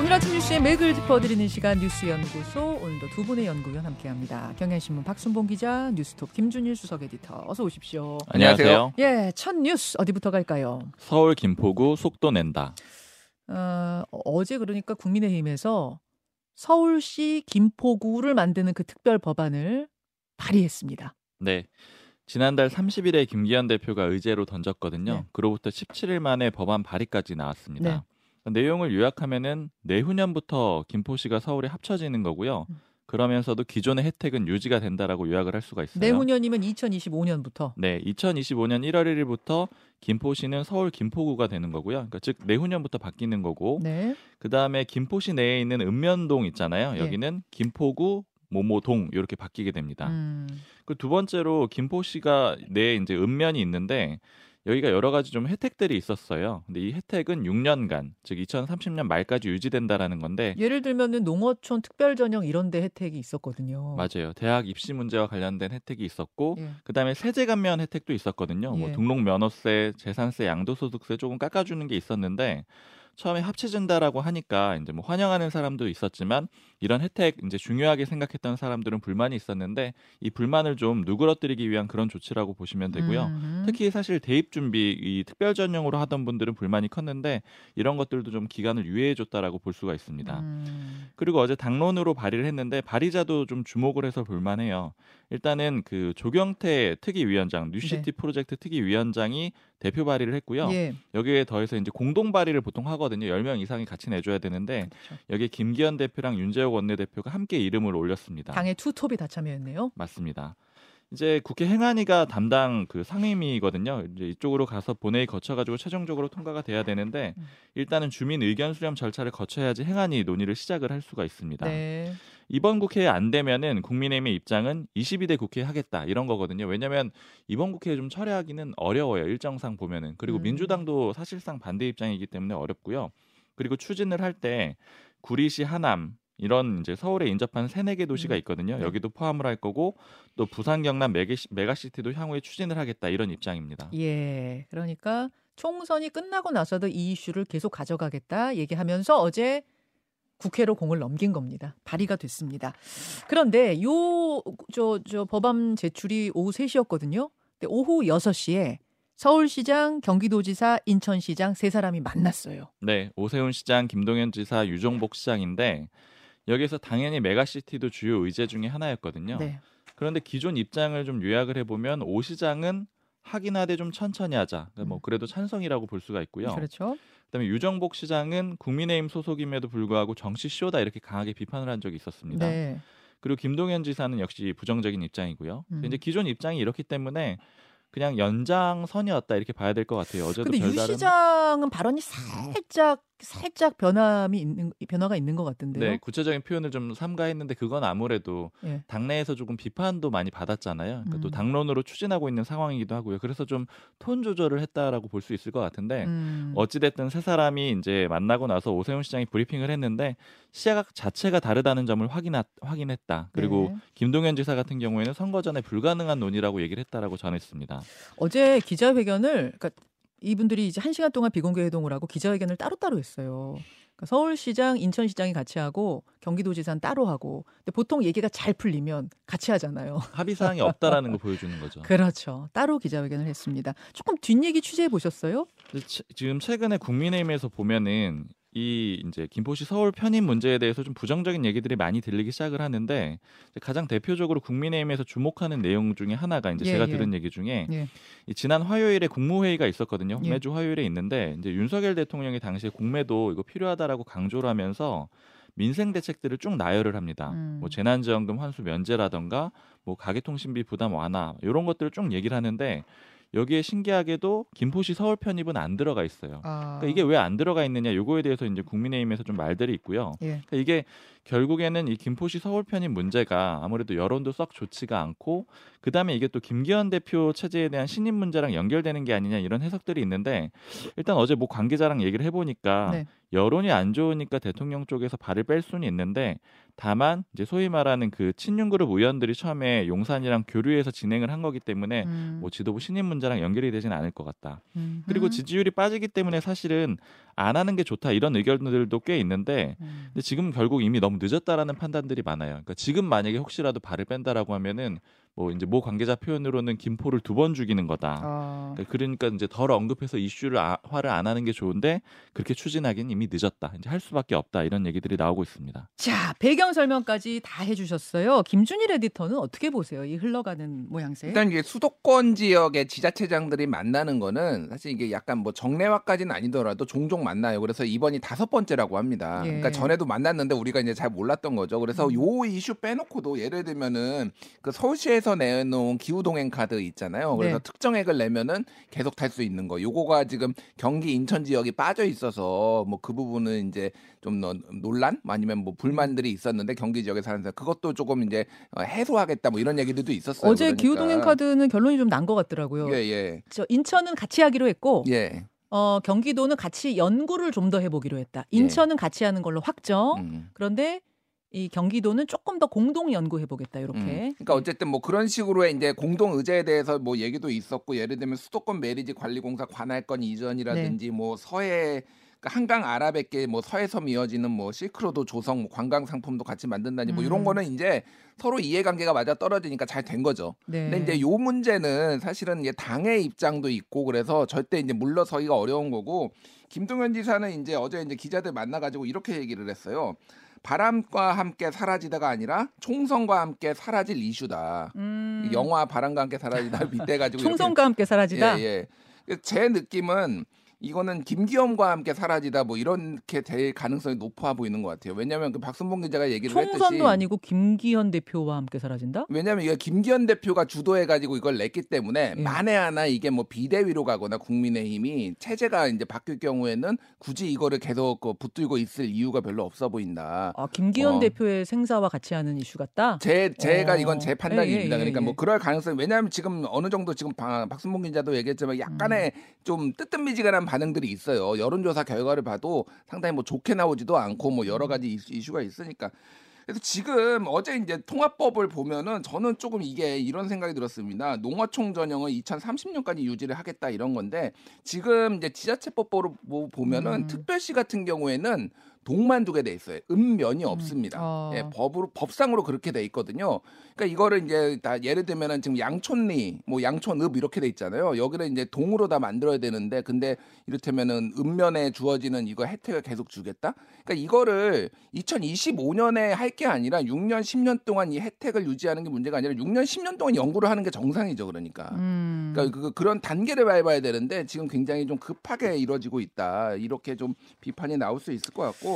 오늘 아침 뉴스의 맥을 짚어드리는 시간 뉴스연구소 오늘도 두 분의 연구위원 함께합니다. 경향신문 박순봉 기자, 뉴스톱 김준일 수석 에디터 어서 오십시오. 안녕하세요. 예, 첫 뉴스 어디부터 갈까요? 서울 김포구 속도 낸다. 어, 어제 그러니까 국민의힘에서 서울시 김포구를 만드는 그 특별 법안을 발의했습니다. 네. 지난달 30일에 김기현 대표가 의제로 던졌거든요. 네. 그로부터 17일 만에 법안 발의까지 나왔습니다. 네. 내용을 요약하면은 내후년부터 김포시가 서울에 합쳐지는 거고요. 음. 그러면서도 기존의 혜택은 유지가 된다라고 요약을 할 수가 있어요. 내후년이면 2025년부터. 네, 2025년 1월 1일부터 김포시는 서울 김포구가 되는 거고요. 그러니까 즉 내후년부터 바뀌는 거고 네. 그다음에 김포시 내에 있는 읍면동 있잖아요. 예. 여기는 김포구 모모동 이렇게 바뀌게 됩니다. 음, 그두 번째로 김포시가 내에 이제 읍면이 있는데 여기가 여러 가지 좀 혜택들이 있었어요. 근데 이 혜택은 6년간 즉 2030년 말까지 유지된다라는 건데 예를 들면은 농어촌 특별 전형 이런 데 혜택이 있었거든요. 맞아요. 대학 입시 문제와 관련된 혜택이 있었고 예. 그다음에 세제 감면 혜택도 있었거든요. 뭐 예. 등록 면허세, 재산세, 양도소득세 조금 깎아 주는 게 있었는데 처음에 합쳐진다라고 하니까 이제 뭐 환영하는 사람도 있었지만 이런 혜택 이제 중요하게 생각했던 사람들은 불만이 있었는데 이 불만을 좀 누그러뜨리기 위한 그런 조치라고 보시면 되고요. 음, 특히 사실 대입 준비 이 특별 전형으로 하던 분들은 불만이 컸는데 이런 것들도 좀 기간을 유예해 줬다라고 볼 수가 있습니다. 음, 그리고 어제 당론으로 발의를 했는데 발의자도 좀 주목을 해서 볼만해요. 일단은 그 조경태 특위위원장 뉴시티 프로젝트 특위위원장이 대표 발의를 했고요. 예. 여기에 더해서 이제 공동 발의를 보통 하거든요. 10명 이상이 같이 내줘야 되는데 그렇죠. 여기에 김기현 대표랑 윤재옥 원내대표가 함께 이름을 올렸습니다. 당의 투톱이 다 참여했네요. 맞습니다. 이제 국회 행안위가 담당 그 상임위거든요. 이제 이쪽으로 가서 본회의 거쳐가지고 최종적으로 통과가 돼야 되는데 음. 일단은 주민 의견 수렴 절차를 거쳐야지 행안위 논의를 시작을 할 수가 있습니다. 네. 이번 국회에 안 되면은 국민의힘의 입장은 22대 국회 하겠다 이런 거거든요. 왜냐하면 이번 국회에 좀 철회하기는 어려워요. 일정상 보면은 그리고 음. 민주당도 사실상 반대 입장이기 때문에 어렵고요. 그리고 추진을 할 때 구리시, 하남 이런 이제 서울에 인접한 세네 개 도시가 음. 있거든요. 네. 여기도 포함을 할 거고 또 부산, 경남 메가시, 메가시티도 향후에 추진을 하겠다 이런 입장입니다. 예. 그러니까 총선이 끝나고 나서도 이 이슈를 계속 가져가겠다 얘기하면서 어제 국회로 공을 넘긴 겁니다. 발의가 됐습니다. 그런데 요저저 법안 제출이 오후 3시였거든요. 근데 오후 6시에 서울시장, 경기도지사, 인천시장 세 사람이 만났어요. 네, 오세훈 시장, 김동연 지사, 유종복 시장인데 여기서 당연히 메가시티도 주요 의제 중에 하나였거든요. 네. 그런데 기존 입장을 좀 요약을 해보면 오 시장은 하긴 하되 좀 천천히 하자. 그러니까 뭐 음. 그래도 찬성이라고 볼 수가 있고요. 그렇죠. 그다음에 유정복 시장은 국민의힘 소속임에도 불구하고 정치 쇼다 이렇게 강하게 비판을 한 적이 있었습니다. 네. 그리고 김동연 지사는 역시 부정적인 입장이고요. 음. 이제 기존 입장이 이렇기 때문에 그냥 연장선이었다 이렇게 봐야 될 것 같아요. 어제도 근데 유 별다른 시장은 발언이 살짝 살짝 변함이 있는 변화가 있는 것 같은데요. 네, 구체적인 표현을 좀 삼가했는데 그건 아무래도 예. 당내에서 조금 비판도 많이 받았잖아요. 그러니까 또 음. 당론으로 추진하고 있는 상황이기도 하고요. 그래서 좀 톤 조절을 했다라고 볼 수 있을 것 같은데 음. 어찌 됐든 세 사람이 이제 만나고 나서 오세훈 시장이 브리핑을 했는데 시각 자체가 다르다는 점을 확인하, 확인했다. 그리고 네. 김동연 지사 같은 경우에는 선거 전에 불가능한 논의라고 얘기를 했다라고 전했습니다. 어제 기자회견을 그러니까 이분들이 이제 한 시간 동안 비공개 회동을 하고 기자회견을 따로따로 했어요. 그러니까 서울시장, 인천시장이 같이 하고 경기도지사는 따로 하고. 근데 보통 얘기가 잘 풀리면 같이 하잖아요. 합의 사항이 없다라는 걸 보여주는 거죠. 그렇죠. 따로 기자회견을 했습니다. 조금 뒷얘기 취재해 보셨어요? 지금 최근에 국민의힘에서 보면은 이 이제 김포시 서울 편입 문제에 대해서 좀 부정적인 얘기들이 많이 들리기 시작을 하는데 가장 대표적으로 국민의힘에서 주목하는 내용 중에 하나가 이제 예, 제가 예. 들은 얘기 중에 예. 이 지난 화요일에 국무회의가 있었거든요. 예. 매주 화요일에 있는데 이제 윤석열 대통령이 당시에 공매도 이거 필요하다라고 강조를 하면서 민생 대책들을 쭉 나열을 합니다. 음. 뭐 재난지원금 환수 면제라던가 뭐 가계통신비 부담 완화 이런 것들을 쭉 얘기를 하는데 여기에 신기하게도 김포시 서울 편입은 안 들어가 있어요. 아. 그러니까 이게 왜 안 들어가 있느냐 요거에 대해서 이제 국민의힘에서 좀 말들이 있고요. 예. 그러니까 이게 결국에는 이 김포시 서울 편입 문제가 아무래도 여론도 썩 좋지가 않고 그다음에 이게 또 김기현 대표 체제에 대한 신임 문제랑 연결되는 게 아니냐 이런 해석들이 있는데 일단 어제 뭐 관계자랑 얘기를 해보니까 네. 여론이 안 좋으니까 대통령 쪽에서 발을 뺄 수는 있는데 다만 이제 소위 말하는 그 친윤 그룹 의원들이 처음에 용산이랑 교류해서 진행을 한 거기 때문에 음. 뭐 지도부 신임 문제랑 연결이 되지는 않을 것 같다. 음. 그리고 지지율이 빠지기 때문에 사실은 안 하는 게 좋다 이런 의견들도 꽤 있는데 음. 근데 지금 결국 이미 너무 늦었다라는 판단들이 많아요. 그러니까 지금 만약에 혹시라도 발을 뺀다라고 하면은 뭐 이제 모 관계자 표현으로는 김포를 두 번 죽이는 거다. 아. 그러니까 그러니까 이제 덜 언급해서 이슈를 아, 화를 안 하는 게 좋은데 그렇게 추진하기는 이미 늦었다. 이제 할 수밖에 없다 이런 얘기들이 나오고 있습니다. 자 배경 설명까지 다 해주셨어요. 김준일 에디터는 어떻게 보세요? 이 흘러가는 모양새. 일단 이게 수도권 지역의 지자체장들이 만나는 거는 사실 이게 약간 뭐 정례화까지는 아니더라도 종종 만나요. 그래서 이번이 다섯 번째라고 합니다. 예. 그러니까 전에도 만났는데 우리가 이제 잘 몰랐던 거죠. 그래서 음. 요 이슈 빼놓고도 예를 들면은 그 서울시에서 내놓은 기후동행 카드 있잖아요. 그래서 네. 특정액을 내면은 계속 탈 수 있는 거. 요거가 지금 경기 인천 지역이 빠져 있어서 뭐 그 부분은 이제 좀 너- 논란 아니면 뭐 불만들이 있었는데 경기 지역에 사는 사람 그것도 조금 이제 어, 해소하겠다 뭐 이런 얘기들도 있었어요. 어제 그러니까. 기후동행 카드는 결론이 좀 난 것 같더라고요. 예, 예. 저 인천은 같이 하기로 했고 예. 어, 경기도는 같이 연구를 좀 더 해보기로 했다. 인천은 같이 하는 걸로 확정. 예. 음. 그런데 이 경기도는 조금 더 공동 연구해 보겠다 이렇게. 음. 그러니까 어쨌든 뭐 그런 식으로의 이제 공동 의제에 대해서 뭐 얘기도 있었고 예를 들면 수도권 메리지 관리공사 관할권 이전이라든지 네. 뭐 서해 그러니까 한강 아라뱃길 뭐 서해섬 이어지는 뭐 실크로드 조성 뭐 관광 상품도 같이 만든다니 뭐 이런 음. 거는 이제 서로 이해관계가 맞아 떨어지니까 잘 된 거죠. 네. 근데 이제 요 문제는 사실은 이제 당의 입장도 있고 그래서 절대 이제 물러서기가 어려운 거고 김동연 지사는 이제 어제 이제 기자들 만나 가지고 이렇게 얘기를 했어요. 바람과 함께 사라지다가 아니라 총선과 함께 사라질 이슈다. 음, 영화 바람과 함께 사라지다 빗대가지고 총선과 함께 사라지다. 예, 예. 제 느낌은 이거는 김기현과 함께 사라지다 뭐 이렇게 될 가능성이 높아 보이는 것 같아요. 왜냐하면 그 박순봉 기자가 얘기를 했듯이 총선도 아니고 김기현 대표와 함께 사라진다? 왜냐하면 이게 김기현 대표가 주도해가지고 이걸 냈기 때문에 예. 만에 하나 이게 뭐 비대위로 가거나 국민의힘이 체제가 이제 바뀔 경우에는 굳이 이거를 계속 그 붙들고 있을 이유가 별로 없어 보인다. 아, 김기현 어. 대표의 생사와 같이 하는 이슈 같다? 제 제가 어. 이건 제 예, 판단입니다. 예, 예, 그러니까 예. 뭐 그럴 가능성 이 왜냐하면 지금 어느 정도 지금 박- 박순봉 기자도 얘기했지만 약간의 음. 좀 뜨뜻미지근한 반응들이 있어요. 여론조사 결과를 봐도 상당히 뭐 좋게 나오지도 않고 뭐 음. 여러 가지 이슈, 이슈가 있으니까. 그래서 지금 어제 이제 통합법을 보면은 저는 조금 이게 이런 생각이 들었습니다. 농어촌 전형을 2030년까지 유지를 하겠다 이런 건데 지금 이제 지자체법으로 보- 보면은 음. 특별시 같은 경우에는 동만 두게 돼 있어요. 읍면이 없습니다. 어. 예, 법으로 법상으로 그렇게 돼 있거든요. 그러니까 이거를 이제 다 예를 들면은 지금 양촌리, 뭐 양촌읍 이렇게 돼 있잖아요. 여기를 이제 동으로 다 만들어야 되는데 근데 이를테면은 읍면에 주어지는 이거 혜택을 계속 주겠다. 그러니까 이거를 2025년에 할 게 아니라 6년, 10년 동안 이 혜택을 유지하는 게 문제가 아니라 6년, 10년 동안 연구를 하는 게 정상이죠. 그러니까. 음. 그러니까 그, 그런 단계를 밟아야 되는데 지금 굉장히 좀 급하게 이루어지고 있다. 이렇게 좀 비판이 나올 수 있을 것 같고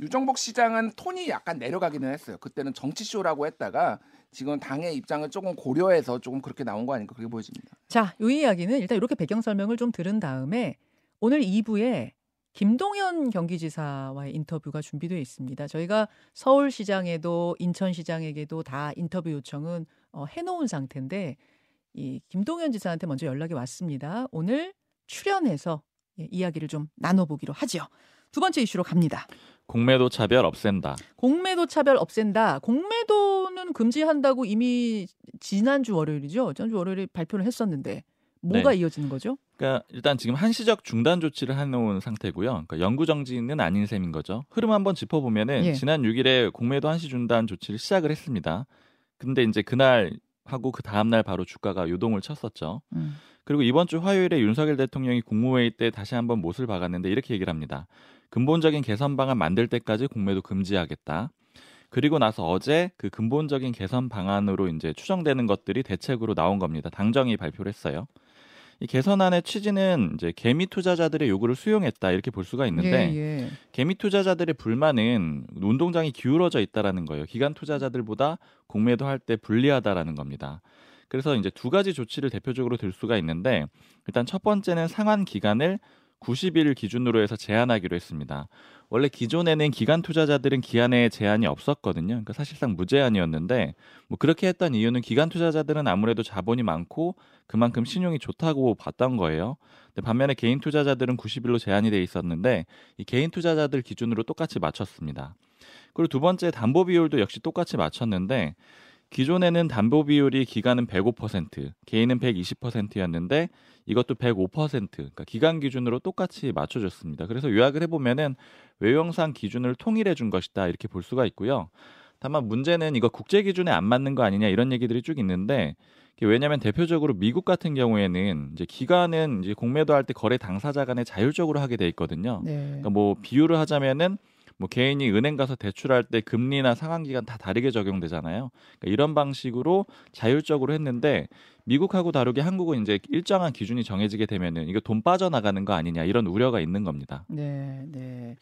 유정복 시장은 톤이 약간 내려가기는 했어요. 그때는 정치 쇼라고 했다가 지금 당의 입장을 조금 고려해서 조금 그렇게 나온 거 아닌가 그렇게 보여집니다. 자, 이 이야기는 일단 이렇게 배경 설명을 좀 들은 다음에 오늘 2부에 김동연 경기지사와의 인터뷰가 준비되어 있습니다. 저희가 서울시장에도 인천시장에게도 다 인터뷰 요청은 어, 해놓은 상태인데 이 김동연 지사한테 먼저 연락이 왔습니다. 오늘 출연해서 예, 이야기를 좀 나눠보기로 하죠. 두 번째 이슈로 갑니다. 공매도 차별 없앤다. 공매도 차별 없앤다. 공매도는 금지한다고 이미 지난주 월요일이죠. 지난주 월요일에 발표를 했었는데 뭐가 네. 이어지는 거죠? 그러니까 일단 지금 한시적 중단 조치를 해놓은 상태고요. 그러니까 영구 정지는 아닌 셈인 거죠. 흐름 한번 짚어보면은 예. 지난 6일에 공매도 한시 중단 조치를 시작을 했습니다. 근데 이제 그날 하고 그 다음 날 바로 주가가 요동을 쳤었죠. 음. 그리고 이번 주 화요일에 윤석열 대통령이 국무회의 때 다시 한번 못을 박았는데 이렇게 얘기를 합니다. 근본적인 개선 방안 만들 때까지 공매도 금지하겠다. 그리고 나서 어제 그 근본적인 개선 방안으로 이제 추정되는 것들이 대책으로 나온 겁니다. 당정이 발표를 했어요. 이 개선안의 취지는 이제 개미 투자자들의 요구를 수용했다 이렇게 볼 수가 있는데 예, 예. 개미 투자자들의 불만은 운동장이 기울어져 있다라는 거예요. 기관 투자자들보다 공매도 할 때 불리하다라는 겁니다. 그래서 이제 두 가지 조치를 대표적으로 들 수가 있는데 일단 첫 번째는 상환 기간을 90일 기준으로 해서 제한하기로 했습니다. 원래 기존에는 기간 투자자들은 기한에 제한이 없었거든요. 그러니까 사실상 무제한이었는데 뭐 그렇게 했던 이유는 기간 투자자들은 아무래도 자본이 많고 그만큼 신용이 좋다고 봤던 거예요. 근데 반면에 개인 투자자들은 90일로 제한이 돼 있었는데 이 개인 투자자들 기준으로 똑같이 맞췄습니다. 그리고 두 번째 담보 비율도 역시 똑같이 맞췄는데 기존에는 담보 비율이 기간은 105%, 개인은 120%였는데 이것도 105%, 그러니까 기간 기준으로 똑같이 맞춰줬습니다. 그래서 요약을 해보면은 외형상 기준을 통일해 준 것이다 이렇게 볼 수가 있고요. 다만 문제는 이거 국제 기준에 안 맞는 거 아니냐 이런 얘기들이 쭉 있는데 왜냐하면 대표적으로 미국 같은 경우에는 이제 기간은 이제 공매도 할 때 거래 당사자 간에 자율적으로 하게 돼 있거든요. 네. 그러니까 뭐 비율을 하자면은 뭐 개인이 은행 가서 대출할 때 금리나 상환 기간 다 다르게 적용되잖아요. 그러니까 이런 방식으로 자율적으로 했는데 미국하고 다르게 한국은 이제 일정한 기준이 정해지게 되면은 이거 돈 빠져나가는 거 아니냐 이런 우려가 있는 겁니다. 네, 네.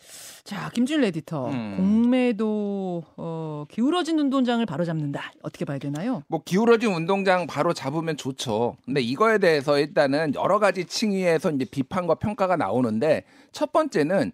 자, 김준 에디터. 음. 공매도 어, 기울어진 운동장을 바로 잡는다. 어떻게 봐야 되나요? 뭐 기울어진 운동장 바로 잡으면 좋죠. 근데 이거에 대해서 일단은 여러 가지 층위에서 이제 비판과 평가가 나오는데 첫 번째는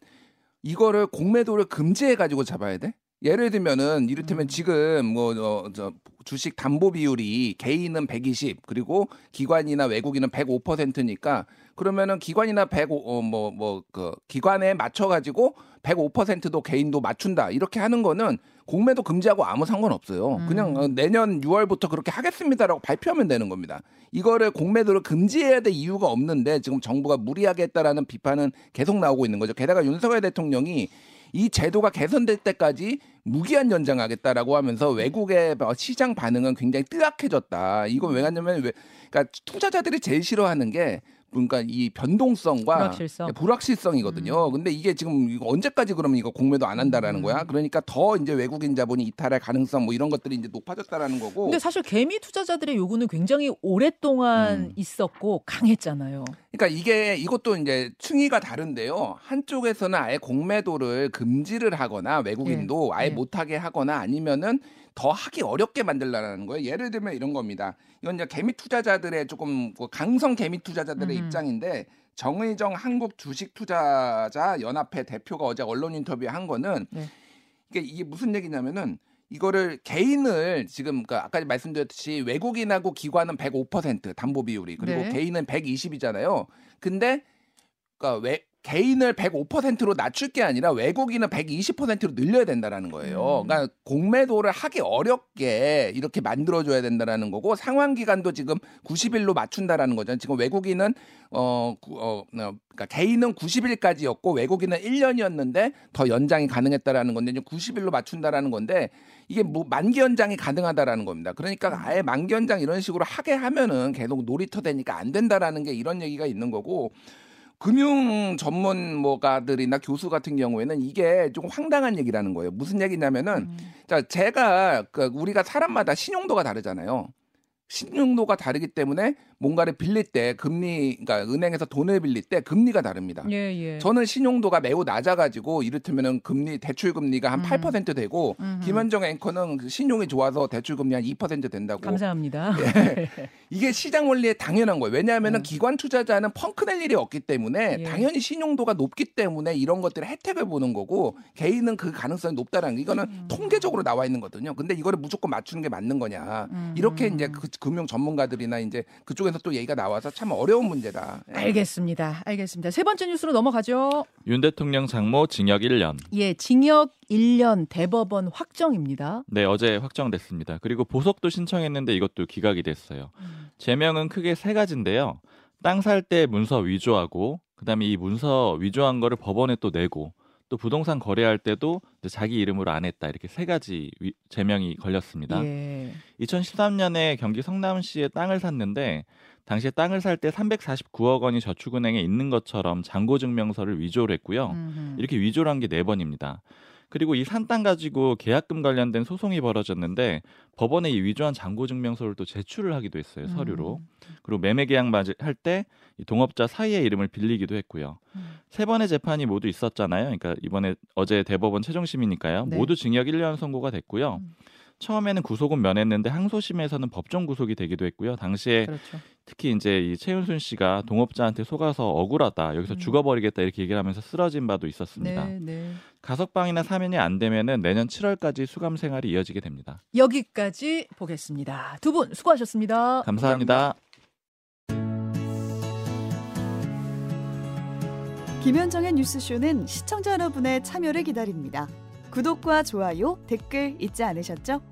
이거를 공매도를 금지해 가지고 잡아야 돼? 예를 들면은 이를테면 음. 지금 뭐저 주식 담보 비율이 개인은 120 그리고 기관이나 외국인은 105%니까 그러면은 기관이나 105뭐뭐그 기관에 맞춰 가지고 105%도 개인도 맞춘다 이렇게 하는 거는 공매도 금지하고 아무 상관없어요. 음. 그냥 어, 내년 6월부터 그렇게 하겠습니다라고 발표하면 되는 겁니다. 이거를 공매도를 금지해야 될 이유가 없는데 지금 정부가 무리하게 했다라는 비판은 계속 나오고 있는 거죠. 게다가 윤석열 대통령이 이 제도가 개선될 때까지 무기한 연장하겠다라고 하면서 외국의 시장 반응은 굉장히 뜨악해졌다. 이건 왜 하냐면 왜 그러니까 투자자들이 제일 싫어하는 게 그러니까 이 변동성과 불확실성. 음. 불확실성이거든요. 근데 이게 지금 언제까지 그러면 이거 공매도 안 한다라는 거야? 그러니까 더 이제 외국인 자본이 이탈할 가능성 뭐 이런 것들이 이제 높아졌다라는 거고. 근데 사실 개미 투자자들의 요구는 굉장히 오랫동안 음. 있었고 강했잖아요. 그러니까 이게 이것도 이제 층위가 다른데요. 한쪽에서는 아예 공매도를 금지를 하거나 외국인도 예, 아예 예. 못하게 하거나 아니면은 더 하기 어렵게 만들라는 거예요. 예를 들면 이런 겁니다. 이건 이제 개미 투자자들의 조금 그 강성 개미 투자자들의 음. 입장인데 정의정 한국 주식 투자자 연합회 대표가 어제 언론 인터뷰에 한 거는 네. 이게 이게 무슨 얘기냐면은 이거를 개인을 지금 그러니까 아까 말씀드렸듯이 외국인하고 기관은 105% 담보 비율이 그리고 네. 개인은 120이잖아요. 근데 그러니까 외, 개인을 105%로 낮출 게 아니라 외국인은 120%로 늘려야 된다라는 거예요. 음. 그러니까 공매도를 하기 어렵게 이렇게 만들어줘야 된다라는 거고 상환 기간도 지금 90일로 맞춘다라는 거죠. 지금 외국인은 어, 구- 어, 어, 그러니까 개인은 90일까지였고 외국인은 1년이었는데 더 연장이 가능했다라는 건데 이제 90일로 맞춘다라는 건데 이게 뭐 만기 연장이 가능하다라는 겁니다. 그러니까 아예 만기 연장 이런 식으로 하게 하면은 계속 놀이터 되니까 안 된다라는 게 이런 얘기가 있는 거고 금융 전문가들이나 교수 같은 경우에는 이게 좀 황당한 얘기라는 거예요. 무슨 얘기냐면은 음. 자 제가 그 우리가 사람마다 신용도가 다르잖아요. 신용도가 다르기 때문에 뭔가를 빌릴 때 금리 그러니까 은행에서 돈을 빌릴 때 금리가 다릅니다. 예, 예. 저는 신용도가 매우 낮아가지고 이를테면은 금리 대출 금리가 한 음. 8% 되고 음흠. 김현정 앵커는 그 신용이 좋아서 대출 금리 한 2% 된다고. 감사합니다. 이게 시장 원리에 당연한 거예요. 왜냐하면은 음. 기관 투자자는 펑크 낼 일이 없기 때문에 예. 당연히 신용도가 높기 때문에 이런 것들의 혜택을 보는 거고 개인은 그 가능성이 높다라는 게 이거는 음. 통계적으로 나와 있는 거거든요. 근데 이거를 무조건 맞추는 게 맞는 거냐. 음. 이렇게 이제 그 금융 전문가들이나 이제 그쪽에서 또 얘기가 나와서 참 어려운 문제다. 예. 알겠습니다. 알겠습니다. 세 번째 뉴스로 넘어가죠. 윤 대통령 장모 징역 1년. 예, 징역 1년 대법원 확정입니다. 네, 어제 확정됐습니다. 그리고 보석도 신청했는데 이것도 기각이 됐어요. 제명은 크게 세 가지인데요. 땅 살 때 문서 위조하고 그다음에 이 문서 위조한 거를 법원에 또 내고 또 부동산 거래할 때도 자기 이름으로 안 했다. 이렇게 세 가지 위- 제명이 걸렸습니다. 예. 2013년에 경기 성남시에 땅을 샀는데 당시에 땅을 살 때 349억 원이 저축은행에 있는 것처럼 잔고증명서를 위조를 했고요. 음흠. 이렇게 위조를 한 게 네 번입니다. 그리고 이 산 땅 가지고 계약금 관련된 소송이 벌어졌는데 법원에 이 위조한 잔고 증명서를 또 제출을 하기도 했어요 서류로. 음. 그리고 매매 계약 할 때 동업자 사이의 이름을 빌리기도 했고요. 음. 세 번의 재판이 모두 있었잖아요. 그러니까 이번에 어제 대법원 최종심이니까요. 네. 모두 징역 1년 선고가 됐고요. 음. 처음에는 구속은 면했는데 항소심에서는 법정 구속이 되기도 했고요. 당시에 그렇죠. 특히 이제 이 최윤순 씨가 동업자한테 속아서 억울하다 여기서 음. 죽어버리겠다 이렇게 얘기를 하면서 쓰러진 바도 있었습니다. 네, 네. 가석방이나 사면이 안 되면은 내년 7월까지 수감 생활이 이어지게 됩니다. 여기까지 보겠습니다. 두 분 수고하셨습니다. 감사합니다. 김현정의 뉴스쇼는 시청자 여러분의 참여를 기다립니다. 구독과 좋아요, 댓글 잊지 않으셨죠?